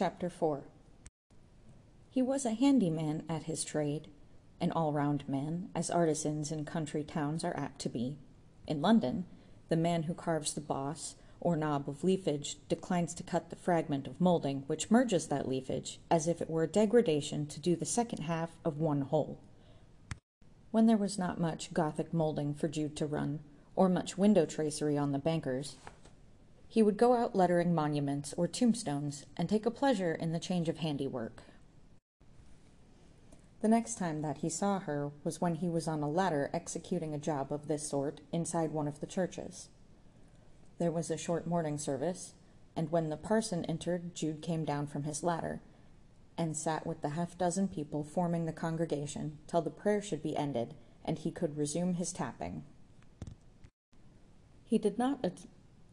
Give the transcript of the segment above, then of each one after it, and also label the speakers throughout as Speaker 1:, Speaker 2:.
Speaker 1: Chapter 4 He was a handyman at his trade, an all round man, as artisans in country towns are apt to be. In London, the man who carves the boss or knob of leafage declines to cut the fragment of moulding which merges that leafage, as if it were a degradation to do the second half of one whole. When there was not much Gothic moulding for Jude to run, or much window tracery on the bankers, he would go out lettering monuments or tombstones and take a pleasure in the change of handiwork. The next time that he saw her was when he was on a ladder executing a job of this sort inside one of the churches. There was a short morning service, and when the parson entered, Jude came down from his ladder and sat with the half dozen people forming the congregation till the prayer should be ended and he could resume his tapping. He did not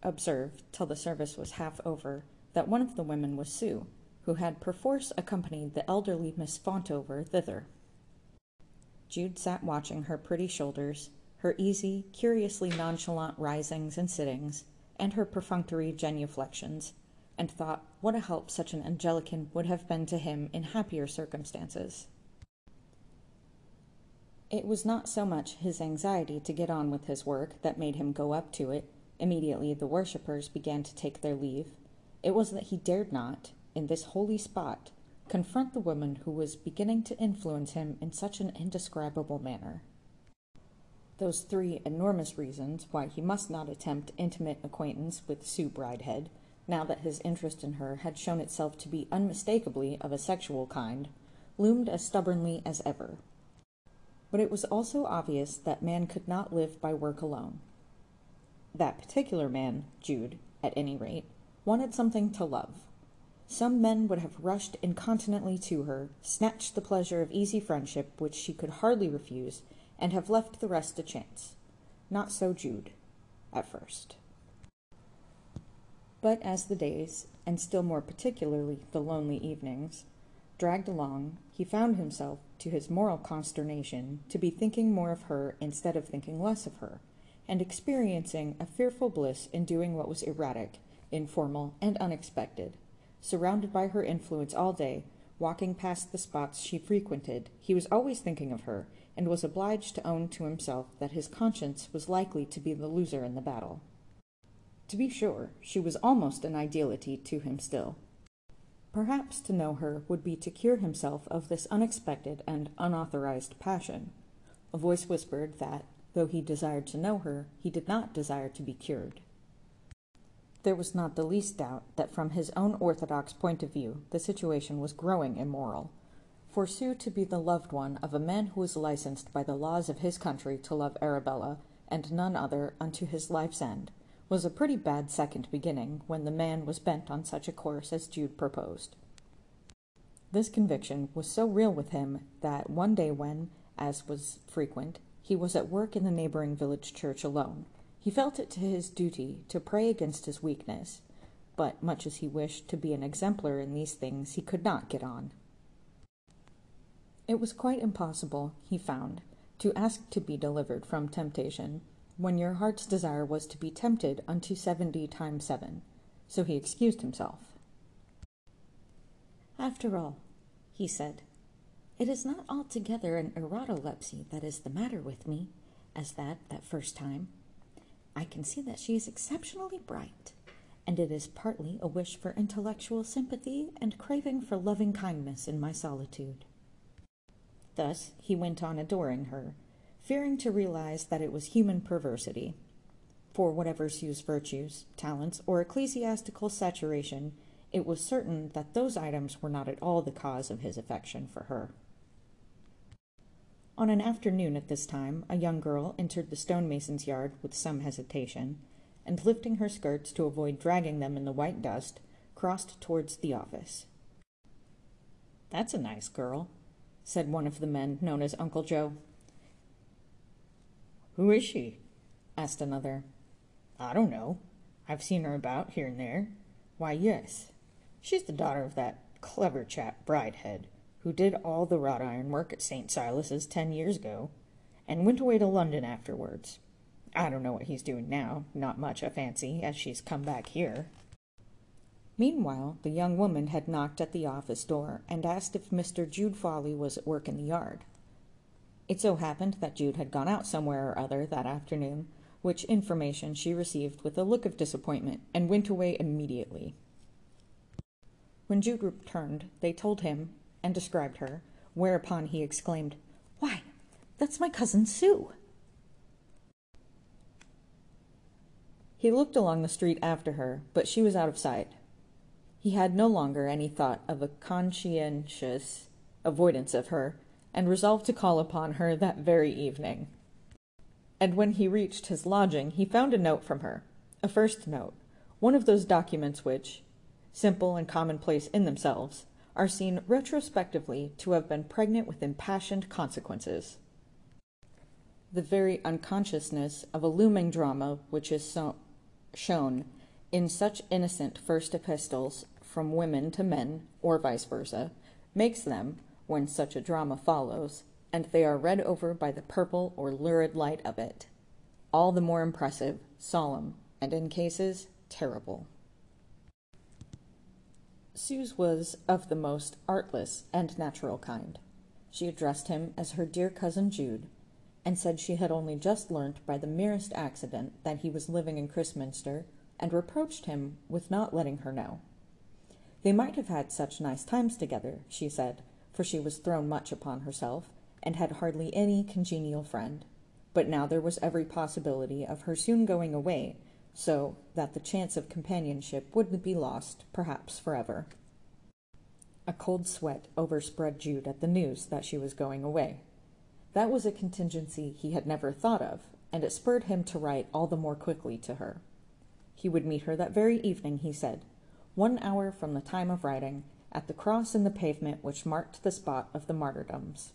Speaker 1: observe, till the service was half over, that one of the women was Sue, who had perforce accompanied the elderly Miss Fontover thither. Jude sat watching her pretty shoulders, her easy, curiously nonchalant risings and sittings, and her perfunctory genuflections, and thought what a help such an Anglican would have been to him in happier circumstances. It was not so much his anxiety to get on with his work that made him go up to it immediately the worshippers began to take their leave. It was that he dared not, in this holy spot, confront the woman who was beginning to influence him in such an indescribable manner. Those three enormous reasons why he must not attempt intimate acquaintance with Sue Bridehead, now that his interest in her had shown itself to be unmistakably of a sexual kind, loomed as stubbornly as ever. But it was also obvious that man could not live by work alone. That particular man, Jude, at any rate, wanted something to love. Some men would have rushed incontinently to her, snatched the pleasure of easy friendship which she could hardly refuse, and have left the rest to chance. Not so Jude, at first. But as the days, and still more particularly the lonely evenings, dragged along, he found himself, to his moral consternation, to be thinking more of her instead of thinking less of her and experiencing a fearful bliss in doing what was erratic, informal, and unexpected. Surrounded by her influence all day, walking past the spots she frequented, he was always thinking of her, and was obliged to own to himself that his conscience was likely to be the loser in the battle. To be sure, she was almost an ideality to him still. Perhaps to know her would be to cure himself of this unexpected and unauthorized passion. A voice whispered that, Though he desired to know her, he did not desire to be cured. There was not the least doubt that from his own orthodox point of view the situation was growing immoral. For Sue to be the loved one of a man who was licensed by the laws of his country to love Arabella, and none other, unto his life's end, was a pretty bad second beginning when the man was bent on such a course as Jude proposed. This conviction was so real with him that one day when, as was frequent, he was at work in the neighboring village church alone. He felt it to his duty to pray against his weakness, but much as he wished to be an exemplar in these things, he could not get on. It was quite impossible, he found, to ask to be delivered from temptation, when your heart's desire was to be tempted unto seventy times seven. So he excused himself. After all, he said, it is not altogether an erotolepsy that is the matter with me, as that, that first time. I can see that she is exceptionally bright, and it is partly a wish for intellectual sympathy and craving for loving kindness in my solitude. Thus he went on adoring her, fearing to realize that it was human perversity. For whatever Sue's virtues, talents, or ecclesiastical saturation, it was certain that those items were not at all the cause of his affection for her. On an afternoon at this time, a young girl entered the stonemason's yard with some hesitation, and lifting her skirts to avoid dragging them in the white dust, crossed towards the office. That's a nice girl, said one of the men known as Uncle Joe.
Speaker 2: Who is she?
Speaker 1: asked another.
Speaker 2: I don't know. I've seen her about here and there. Why, yes. She's the daughter of that clever chap, Bridehead, who did all the wrought iron work at St. Silas's ten years ago, and went away to London afterwards. I don't know what he's doing now, not much, I fancy, as she's come back here.
Speaker 1: Meanwhile, the young woman had knocked at the office door and asked if Mr. Jude Fawley was at work in the yard. It so happened that Jude had gone out somewhere or other that afternoon, which information she received with a look of disappointment and went away immediately. When Jude returned, they told him and described her, whereupon he exclaimed, Why, that's my cousin Sue! He looked along the street after her, but she was out of sight. He had no longer any thought of a conscientious avoidance of her, and resolved to call upon her that very evening. And when he reached his lodging, he found a note from her, a first note, one of those documents which, simple and commonplace in themselves, are seen retrospectively to have been pregnant with impassioned consequences. The very unconsciousness of a looming drama which is so shown in such innocent first epistles from women to men, or vice versa, makes them, when such a drama follows, and they are read over by the purple or lurid light of it, all the more impressive, solemn, and in cases terrible. Sue's was of the most artless and natural kind. She addressed him as her dear cousin Jude, and said she had only just learnt by the merest accident that he was living in Christminster, and reproached him with not letting her know. They might have had such nice times together, she said, for she was thrown much upon herself, and had hardly any congenial friend. But now there was every possibility of her soon going away, so that the chance of companionship wouldn't be lost, perhaps forever. A cold sweat overspread Jude at the news that she was going away. That was a contingency he had never thought of, and it spurred him to write all the more quickly to her. He would meet her that very evening, he said, one hour from the time of writing, at the cross in the pavement which marked the spot of the martyrdoms.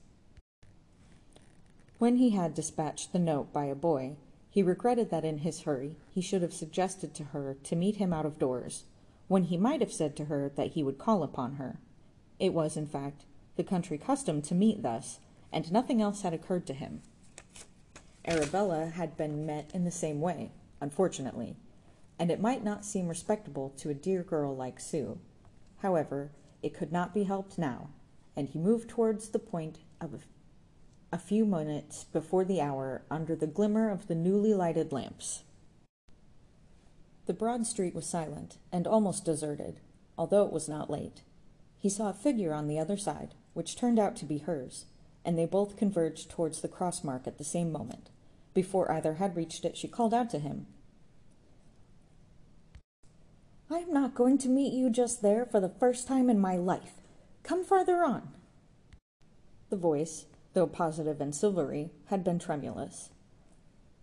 Speaker 1: When he had dispatched the note by a boy, he regretted that in his hurry he should have suggested to her to meet him out of doors, when he might have said to her that he would call upon her. It was, in fact, the country custom to meet thus, and nothing else had occurred to him. Arabella had been met in the same way, unfortunately, and it might not seem respectable to a dear girl like Sue. However, it could not be helped now, and he moved towards the point of a few minutes before the hour under the glimmer of the newly lighted lamps. The broad street was silent and almost deserted, although it was not late. He saw a figure on the other side, which turned out to be hers, and they both converged towards the cross mark at the same moment. Before either had reached it, she called out to him. I am not going to meet you just there for the first time in my life. Come farther on. The voice, though positive and silvery, had been tremulous.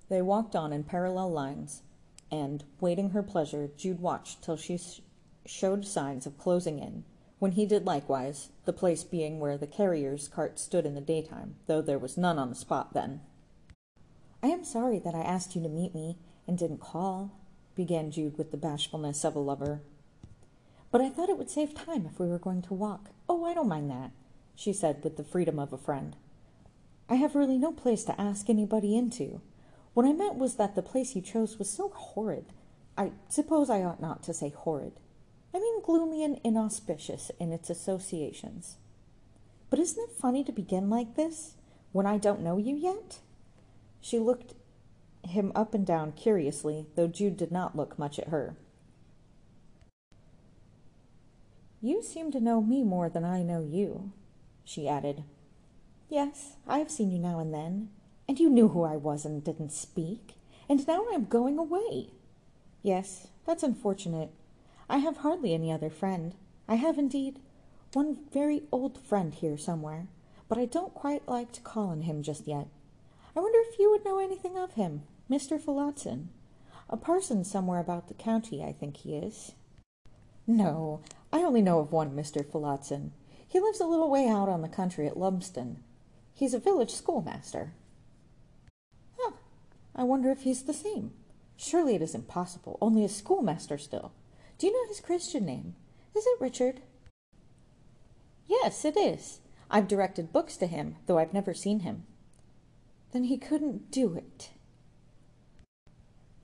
Speaker 1: They walked on in parallel lines, and, waiting her pleasure, Jude watched till she sh- showed signs of closing in when he did likewise, the place being where the carrier's cart stood in the daytime, though there was none on the spot then. I am sorry that I asked you to meet me and didn't call, began Jude with the bashfulness of a lover. But I thought it would save time if we were going to walk. Oh, I don't mind that, she said with the freedom of a friend. I have really no place to ask anybody into. What I meant was that the place you chose was so horrid. I suppose I ought not to say horrid. I mean gloomy and inauspicious in its associations. But isn't it funny to begin like this, when I don't know you yet? She looked him up and down curiously, though Jude did not look much at her. You seem to know me more than I know you, she added. Yes, I have seen you now and then, and you knew who I was and didn't speak, and now I am going away. Yes, that's unfortunate, I have hardly any other friend. I have indeed one very old friend here somewhere, but I don't quite like to call on him just yet. I wonder if you would know anything of him, Mr. Phillotson. A parson somewhere about the county, I think he is. No, I only know of one Mr. Phillotson. He lives a little way out on the country at Lumsdon. He's a village schoolmaster. Huh. I wonder if he's the same. Surely it is impossible, only a schoolmaster still. Do you know his Christian name? Is it Richard? Yes, it is. I've directed books to him, though I've never seen him. Then he couldn't do it.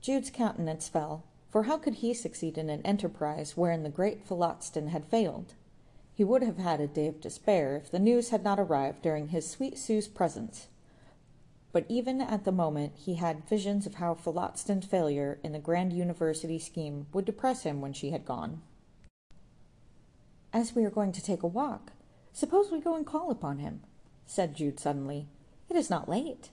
Speaker 1: Jude's countenance fell, For how could he succeed in an enterprise wherein the great Phillotson had failed? He would have had a day of despair if the news had not arrived during his sweet Sue's presence. But even at the moment he had visions of how Phillotson's failure in the grand university scheme would depress him when she had gone. As we are going to take a walk, suppose we go and call upon him, said Jude suddenly. It is not late.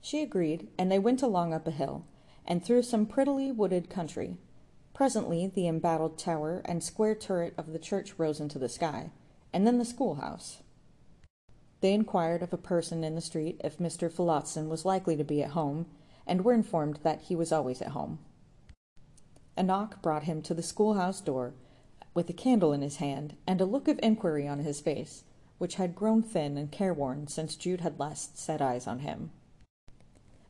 Speaker 1: She agreed, and they went along up a hill, and through some prettily wooded country. Presently the embattled tower and square turret of the church rose into the sky, and then the schoolhouse. They inquired of a person in the street if Mr. Phillotson was likely to be at home, and were informed that he was always at home. A knock brought him to the schoolhouse door, with a candle in his hand, and a look of inquiry on his face, which had grown thin and careworn since Jude had last set eyes on him.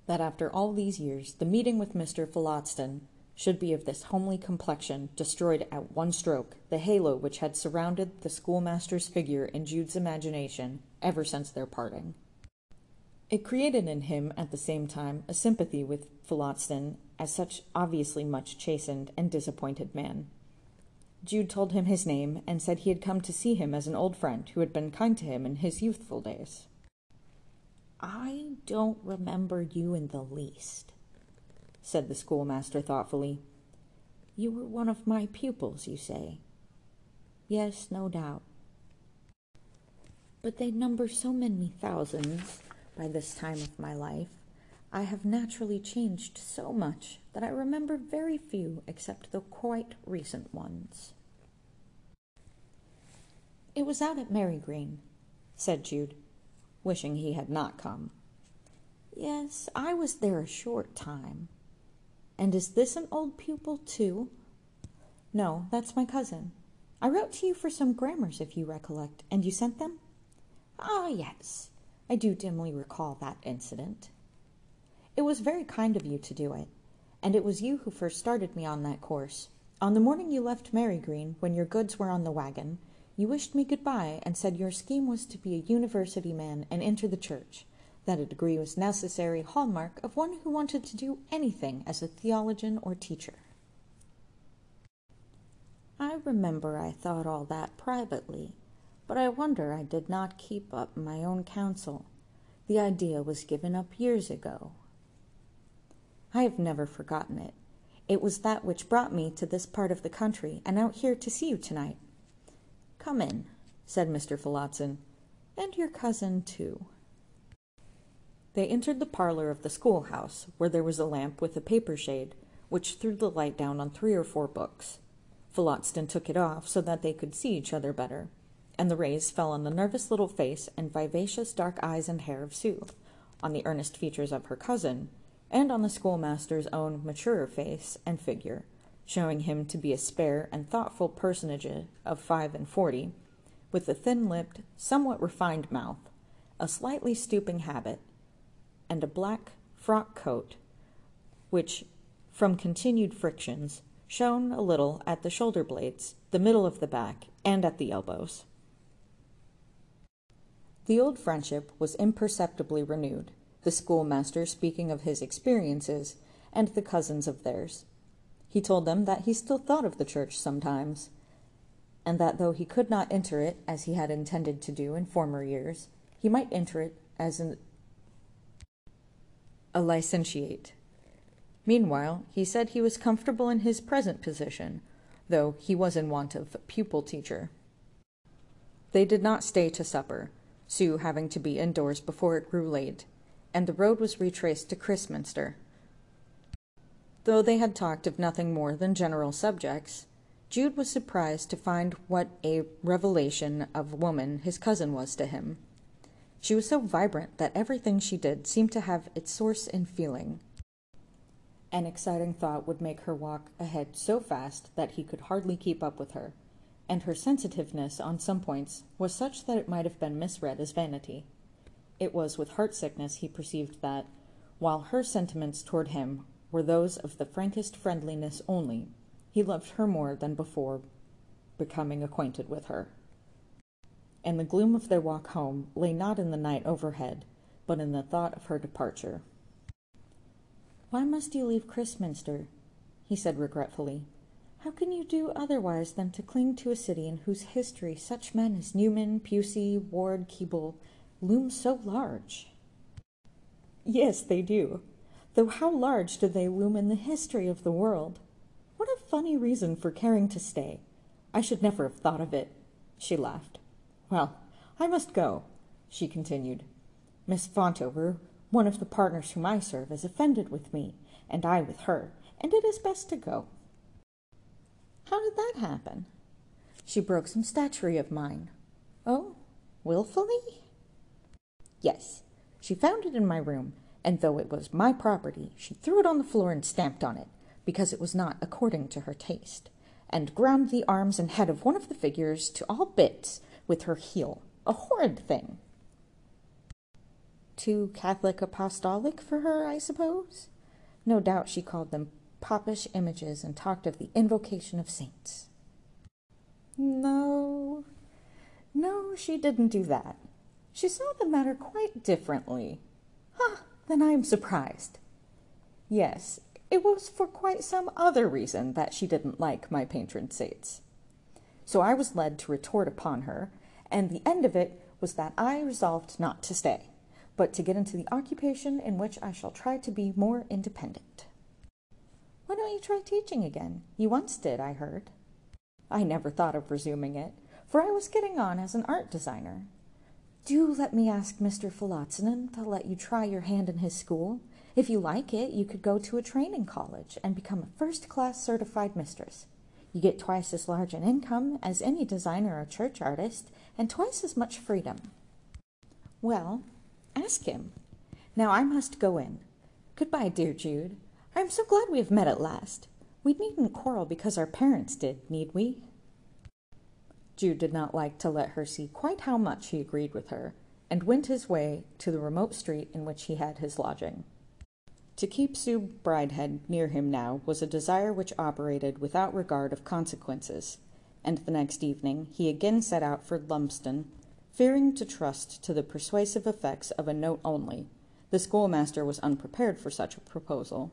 Speaker 1: That after all these years the meeting with Mr. Phillotson should be of this homely complexion destroyed at one stroke the halo which had surrounded the schoolmaster's figure in Jude's imagination ever since their parting. It created in him at the same time a sympathy with Phillotson as such obviously much chastened and disappointed man. Jude told him his name and said he had come to see him as an old friend who had been kind to him in his youthful days.
Speaker 2: I don't remember you in the least, said the schoolmaster thoughtfully. You were one of my pupils, you say? Yes, no doubt. But they number so many thousands by this time of my life. I have naturally changed so much that I remember very few except the quite recent ones.
Speaker 1: It was out at Marygreen, said Jude, wishing he had not come.
Speaker 2: Yes, I was there a short time. And is this an old pupil, too?
Speaker 1: No, that's my cousin. I wrote to you for some grammars, if you recollect, and you sent them?
Speaker 2: Ah, yes, I do dimly recall that incident.
Speaker 1: It was very kind of you to do it, and it was you who first started me on that course. On the morning you left Marygreen, when your goods were on the wagon, you wished me good bye and said your scheme was to be a university man and enter the church, that a degree was necessary hallmark of one who wanted to do anything as a theologian or teacher.
Speaker 2: I remember I thought all that privately, but I wonder I did not keep up my own counsel. The idea was given up years ago.
Speaker 1: I have never forgotten it. It was that which brought me to this part of the country and out here to see you tonight.
Speaker 2: Come in, said Mr. Phillotson, and your cousin too.
Speaker 1: They entered the parlor of the schoolhouse, where there was a lamp with a paper shade, which threw the light down on three or four books. Phillotson took it off so that they could see each other better, and the rays fell on the nervous little face and vivacious dark eyes and hair of Sue, on the earnest features of her cousin, and on the schoolmaster's own maturer face and figure, showing him to be a spare and thoughtful personage of five and forty, with a thin-lipped, somewhat refined mouth, a slightly stooping habit, and a black frock coat, which, from continued frictions, shone a little at the shoulder blades, the middle of the back, and at the elbows. The old friendship was imperceptibly renewed, the schoolmaster speaking of his experiences, and the cousins of theirs. He told them that he still thought of the church sometimes, and that though he could not enter it as he had intended to do in former years, he might enter it as an, a licentiate. Meanwhile, he said he was comfortable in his present position, though he was in want of a pupil teacher. They did not stay to supper, Sue having to be indoors before it grew late, and the road was retraced to Christminster. Though they had talked of nothing more than general subjects, Jude was surprised to find what a revelation of woman his cousin was to him. She was so vibrant that everything she did seemed to have its source in feeling. An exciting thought would make her walk ahead so fast that he could hardly keep up with her, and her sensitiveness on some points was such that it might have been misread as vanity. It was with heart sickness he perceived that, while her sentiments toward him were those of the frankest friendliness only, he loved her more than before becoming acquainted with her. And the gloom of their walk home lay not in the night overhead, but in the thought of her departure. Why must you leave Christminster? he said regretfully. How can you do otherwise than to cling to a city in whose history such men as Newman, Pusey, Ward, Keble loom so large? Yes, they do. Though how large do they loom in the history of the world? What a funny reason for caring to stay. I should never have thought of it. She laughed. Well, I must go, she continued. Miss Fontover, one of the partners whom I serve, is offended with me, and I with her, and it is best to go. How did that happen? She broke some statuary of mine. Oh, wilfully? Yes. She found it in my room, and though it was my property, she threw it on the floor and stamped on it, because it was not according to her taste, and ground the arms and head of one of the figures to all bits with her heel. A horrid thing. Too Catholic apostolic for her, I suppose? No doubt she called them popish images and talked of the invocation of saints. No, no, she didn't do that. She saw the matter quite differently. Ah, then I am surprised. Yes, it was for quite some other reason that she didn't like my patron saints. So I was led to retort upon her, and the end of it was that I resolved not to stay, but to get into the occupation in which I shall try to be more independent. Why don't you try teaching again? You once did, I heard. I never thought of resuming it, for I was getting on as an art designer. Do let me ask Mr. Phillotson to let you try your hand in his school. If you like it, you could go to a training college and become a first class certified mistress. You get twice as large an income as any designer or church artist, and twice as much freedom. Well, ask him. Now I must go in. Goodbye, dear Jude. I am so glad we have met at last. We needn't quarrel because our parents did, need we? Jude did not like to let her see quite how much he agreed with her, and went his way to the remote street in which he had his lodging. To keep Sue Bridehead near him now was a desire which operated without regard of consequences, and the next evening he again set out for Lumsdon, fearing to trust to the persuasive effects of a note only. The schoolmaster was unprepared for such a proposal.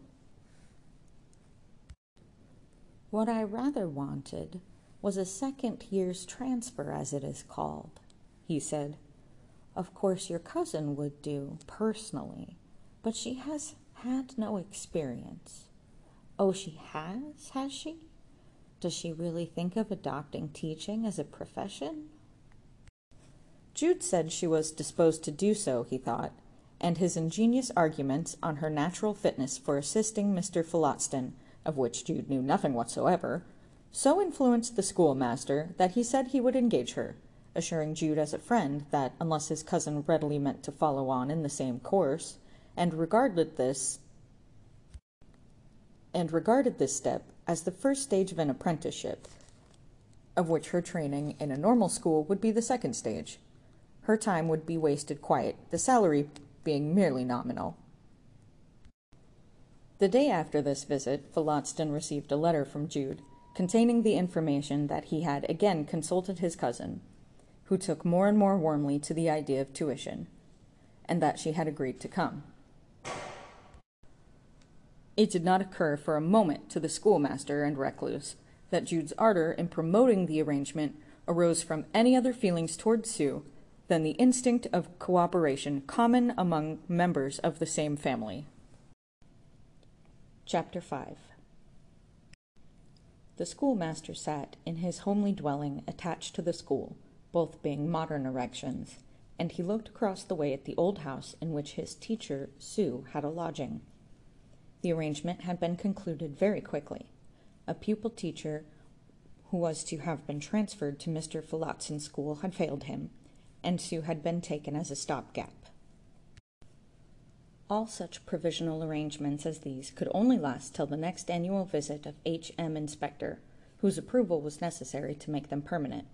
Speaker 1: What I rather wanted was a second year's transfer, as it is called, he said. Of course, your cousin would do, personally, but she has had no experience. Oh, she has, has she? Does she really think of adopting teaching as a profession? Jude said she was disposed to do so, he thought, and his ingenious arguments on her natural fitness for assisting Mr. Phillotson of which Jude knew nothing whatsoever, so influenced the schoolmaster that he said he would engage her, assuring Jude as a friend that unless his cousin readily meant to follow on in the same course, and regarded this and regarded this step as the first stage of an apprenticeship, of which her training in a normal school would be the second stage. Her time would be wasted quiet, the salary being merely nominal. The day after this visit, Phillotson received a letter from Jude, containing the information that he had again consulted his cousin, who took more and more warmly to the idea of tuition, and that she had agreed to come. It did not occur for a moment to the schoolmaster and recluse that Jude's ardor in promoting the arrangement arose from any other feelings toward Sue than the instinct of cooperation common among members of the same family. Chapter 5 The schoolmaster sat in his homely dwelling attached to the school, both being modern erections, and he looked across the way at the old house in which his teacher, Sue, had a lodging. The arrangement had been concluded very quickly. A pupil teacher who was to have been transferred to Mr. Phillotson's school had failed him, and Sue had been taken as a stopgap. All such provisional arrangements as these could only last till the next annual visit of H. M. Inspector, whose approval was necessary to make them permanent.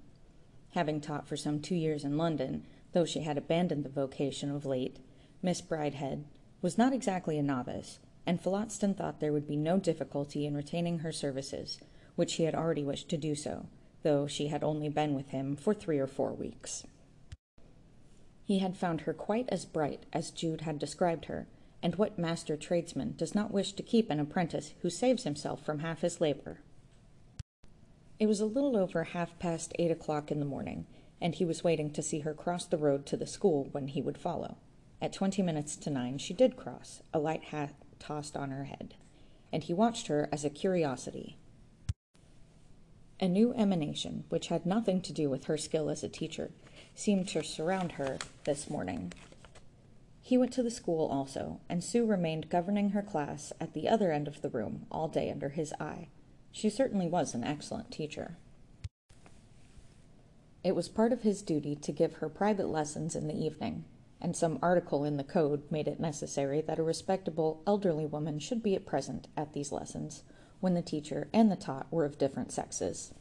Speaker 1: Having taught for some two years in London, though she had abandoned the vocation of late, Miss Bridehead was not exactly a novice, and Phillotson thought there would be no difficulty in retaining her services, which he had already wished to do so, though she had only been with him for three or four weeks. He had found her quite as bright as Jude had described her, and what master tradesman does not wish to keep an apprentice who saves himself from half his labor? It was a little over half past eight o'clock in the morning, and he was waiting to see her cross the road to the school when he would follow. At twenty minutes to nine she did cross, a light hat tossed on her head, and he watched her as a curiosity. A new emanation, which had nothing to do with her skill as a teacher, seemed to surround her this morning. He went to the school also, and Sue remained governing her class at the other end of the room all day under his eye. She certainly was an excellent teacher. It was part of his duty to give her private lessons in the evening, and some article in the code made it necessary that a respectable elderly woman should be present at these lessons when the teacher and the taught were of different sexes.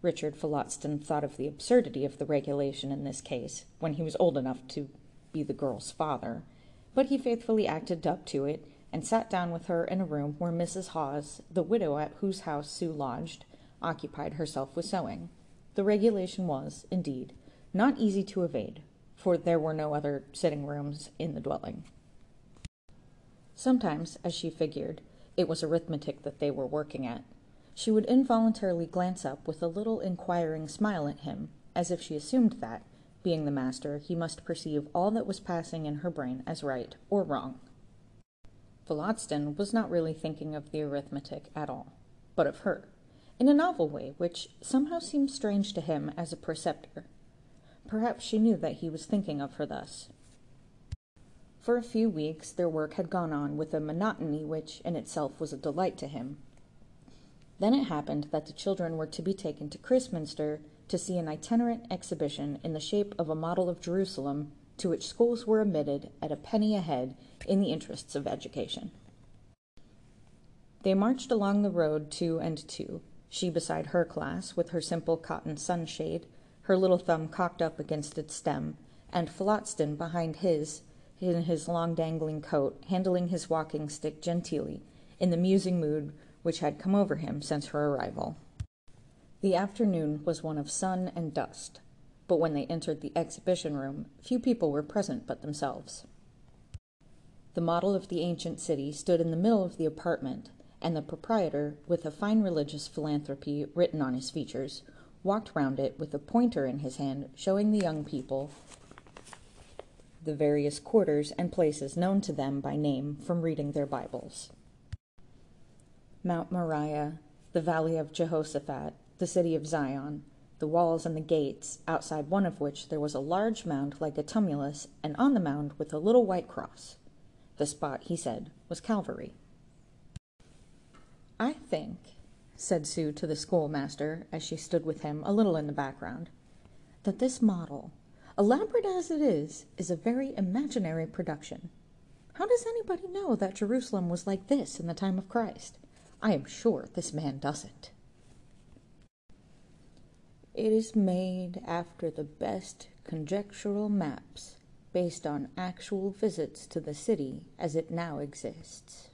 Speaker 1: Richard Phillotson thought of the absurdity of the regulation in this case when he was old enough to be the girl's father, but he faithfully acted up to it and sat down with her in a room where Mrs. Hawes, the widow at whose house Sue lodged, occupied herself with sewing. The regulation was, indeed, not easy to evade, for there were no other sitting rooms in the dwelling. Sometimes, as she figured, it was arithmetic that they were working at. She would involuntarily glance up with a little inquiring smile at him, as if she assumed that, being the master, he must perceive all that was passing in her brain as right or wrong. Phillotson was not really thinking of the arithmetic at all, but of her, in a novel way which somehow seemed strange to him as a preceptor. Perhaps she knew that he was thinking of her thus. For a few weeks their work had gone on with a monotony which in itself was a delight to him. Then it happened that the children were to be taken to Christminster to see an itinerant exhibition in the shape of a model of Jerusalem to which schools were admitted at a penny a head in the interests of education. They marched along the road two and two, she beside her class with her simple cotton sunshade, her little thumb cocked up against its stem, and Phillotson behind his, in his long dangling coat, handling his walking stick genteelly, in the musing mood which had come over him since her arrival. The afternoon was one of sun and dust, but when they entered the exhibition room, few people were present but themselves. The model of the ancient city stood in the middle of the apartment, and the proprietor, with a fine religious philanthropy written on his features, walked round it with a pointer in his hand, showing the young people the various quarters and places known to them by name from reading their Bibles. Mount Moriah, the Valley of Jehoshaphat, the city of Zion, the walls and the gates, outside one of which there was a large mound like a tumulus, and on the mound with a little white cross. The spot, he said, was Calvary. I think, said Sue to the schoolmaster as she stood with him a little in the background, that this model, elaborate as it is, is a very imaginary production. How does anybody know that Jerusalem was like this in the time of Christ? I am sure this man doesn't. It is made after the best conjectural maps based on actual visits to the city as it now exists.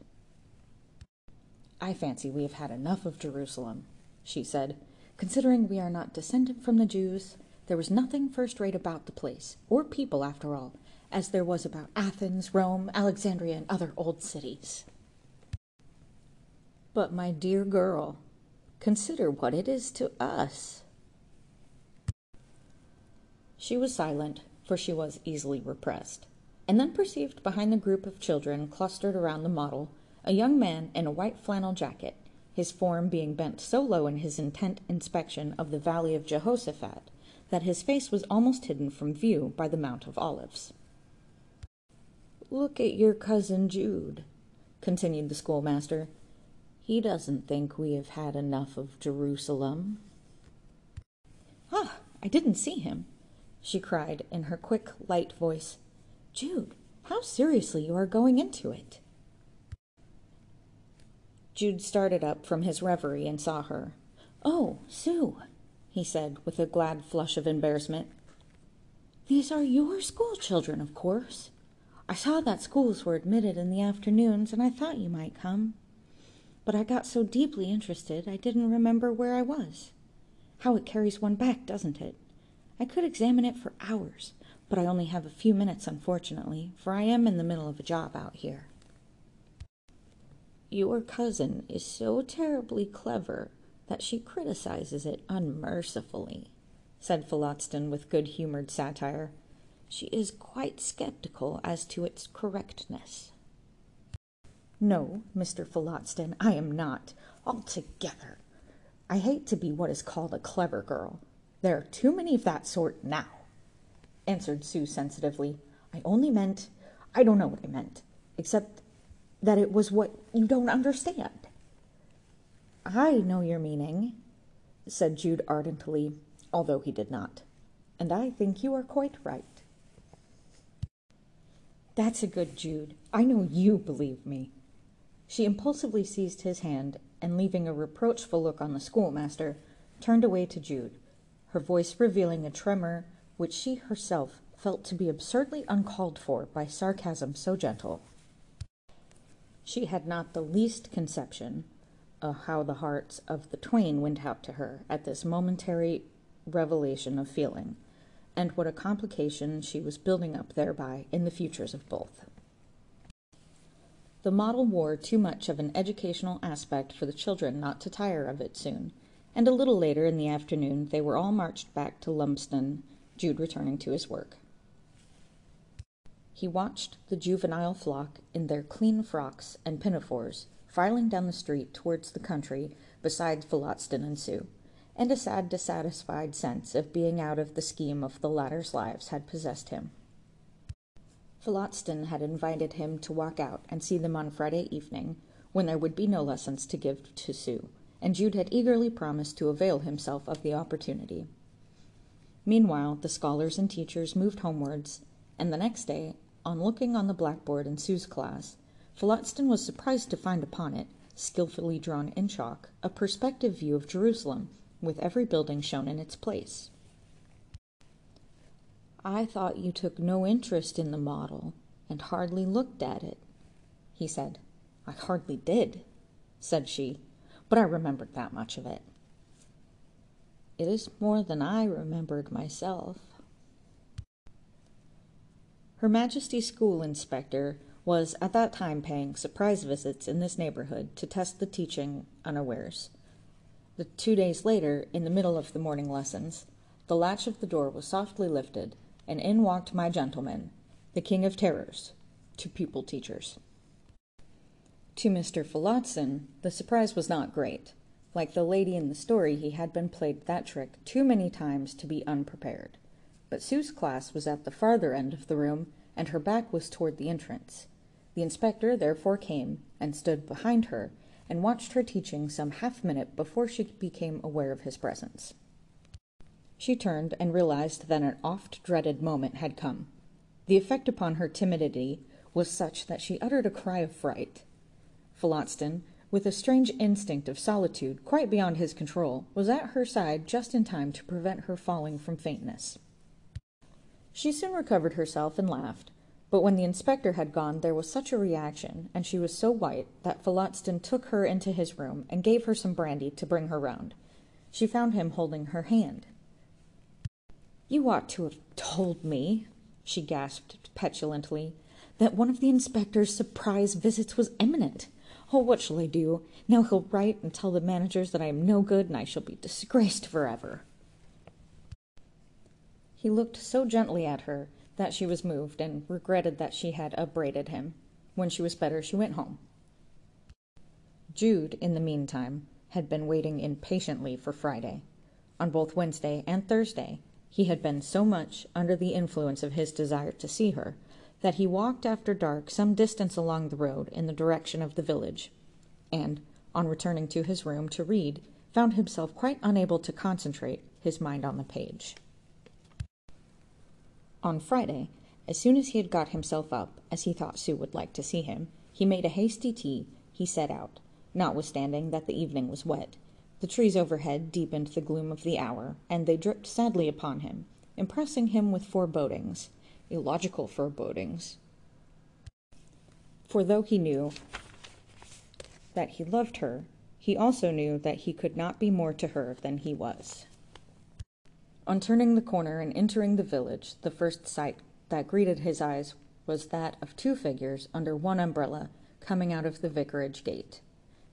Speaker 1: I fancy we have had enough of Jerusalem, she said. Considering we are not descended from the Jews, there was nothing first rate about the place, or people after all, as there was about Athens, Rome, Alexandria, and other old cities. But, my dear girl, consider what it is to us. She was silent, for she was easily repressed, and then perceived behind the group of children clustered around the model a young man in a white flannel jacket, his form being bent so low in his intent inspection of the valley of Jehoshaphat that his face was almost hidden from view by the Mount of Olives. Look at your cousin Jude, continued the schoolmaster. He doesn't think we have had enough of Jerusalem. Ah, I didn't see him, she cried in her quick, light voice. Jude, how seriously you are going into it. Jude started up from his reverie and saw her. Oh, Sue, he said with a glad flush of embarrassment. These are your school children, of course. I saw that schools were admitted in the afternoons, and I thought you might come. But I got so deeply interested I didn't remember where I was. How it carries one back, doesn't it? I could examine it for hours, but I only have a few minutes, unfortunately, for I am in the middle of a job out here.
Speaker 2: Your cousin is so terribly clever that she criticizes it unmercifully, said Phillotson with good humored satire. She is quite skeptical as to its correctness.
Speaker 1: No, Mr. Phillotson, I am not, altogether. I hate to be what is called a clever girl. There are too many of that sort now, answered Sue sensitively. I only meant, I don't know what I meant, except that it was what you don't understand. I know your meaning, said Jude ardently, although he did not, and I think you are quite right. That's a good Jude. I know you believe me. She impulsively seized his hand and, leaving a reproachful look on the schoolmaster, turned away to Jude, her voice revealing a tremor which she herself felt to be absurdly uncalled for by sarcasm so gentle. She had not the least conception of how the hearts of the twain went out to her at this momentary revelation of feeling, and what a complication she was building up thereby in the futures of both. The model wore too much of an educational aspect for the children not to tire of it soon, and a little later in the afternoon they were all marched back to Lumsdon, Jude returning to his work. He watched the juvenile flock in their clean frocks and pinafores filing down the street towards the country beside Phillotson and Sue, and a sad dissatisfied sense of being out of the scheme of the latter's lives had possessed him. Phillotson had invited him to walk out and see them on Friday evening, when there would be no lessons to give to Sue, and Jude had eagerly promised to avail himself of the opportunity. Meanwhile, the scholars and teachers moved homewards, and the next day, on looking on the blackboard in Sue's class, Phillotson was surprised to find upon it, skilfully drawn in chalk, a perspective view of Jerusalem, with every building shown in its place.
Speaker 2: I thought you took no interest in the model and hardly looked at it, he said.
Speaker 1: I hardly did, said she, but I remembered that much of it.
Speaker 2: It is more than I remembered myself.
Speaker 1: Her Majesty's School Inspector was at that time paying surprise visits in this neighborhood to test the teaching unawares. The two days later, in the middle of the morning lessons, the latch of the door was softly lifted, and in walked my gentleman, the King of Terrors, to pupil teachers. To Mr. Phillotson, the surprise was not great. Like the lady in the story, he had been played that trick too many times to be unprepared. But Sue's class was at the farther end of the room, and her back was toward the entrance. The inspector therefore came and stood behind her and watched her teaching some half minute before she became aware of his presence. She turned and realized that an oft dreaded moment had come. The effect upon her timidity was such that she uttered a cry of fright. Phillotson, with a strange instinct of solitude quite beyond his control, was at her side just in time to prevent her falling from faintness. She soon recovered herself and laughed, but when the inspector had gone, there was such a reaction, and she was so white, that Phillotson took her into his room and gave her some brandy to bring her round. She found him holding her hand. You ought to have told me, she gasped petulantly, that one of the inspector's surprise visits was imminent. Oh, what shall I do? Now he'll write and tell the managers that I am no good and I shall be disgraced forever. He looked so gently at her that she was moved and regretted that she had upbraided him. When she was better, she went home. Jude, in the meantime, had been waiting impatiently for Friday. On both Wednesday and Thursday, he had been so much under the influence of his desire to see her that he walked after dark some distance along the road in the direction of the village, and, on returning to his room to read, found himself quite unable to concentrate his mind on the page. On Friday, as soon as he had got himself up, as he thought Sue would like to see him, he made a hasty tea, he set out, notwithstanding that the evening was wet. The trees overhead deepened the gloom of the hour, and they dripped sadly upon him, impressing him with forebodings, illogical forebodings. For though he knew that he loved her, he also knew that he could not be more to her than he was. On turning the corner and entering the village, the first sight that greeted his eyes was that of two figures under one umbrella coming out of the vicarage gate.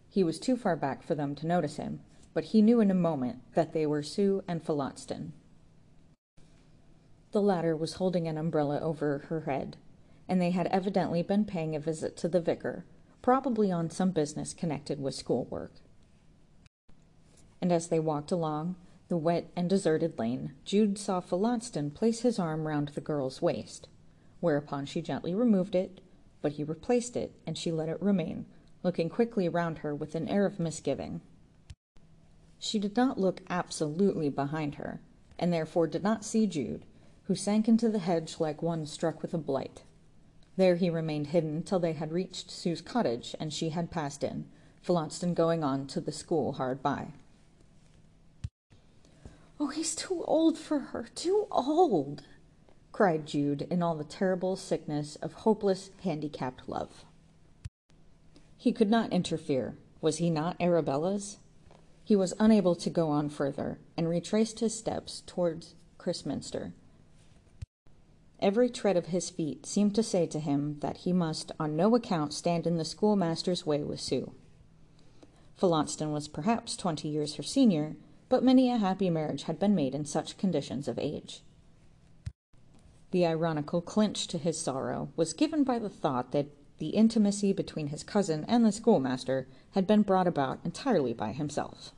Speaker 1: He was too far back for them to notice him, but he knew in a moment that they were Sue and Phillotson. The latter was holding an umbrella over her head, and they had evidently been paying a visit to the vicar, probably on some business connected with schoolwork. And as they walked along the wet and deserted lane, Jude saw Phillotson place his arm round the girl's waist, whereupon she gently removed it, but he replaced it, and she let it remain, looking quickly round her with an air of misgiving. She did not look absolutely behind her, and therefore did not see Jude, who sank into the hedge like one struck with a blight. There he remained hidden till they had reached Sue's cottage, and she had passed in, Phillotson going on to the school hard by.
Speaker 2: Oh, he's too old for her, too old, cried Jude in all the terrible sickness of hopeless, handicapped love.
Speaker 1: He could not interfere. Was he not Arabella's? He was unable to go on further, and retraced his steps towards Christminster. Every tread of his feet seemed to say to him that he must on no account stand in the schoolmaster's way with Sue. Phillotson was perhaps twenty years her senior, but many a happy marriage had been made in such conditions of age. The ironical clinch to his sorrow was given by the thought that the intimacy between his cousin and the schoolmaster had been brought about entirely by himself.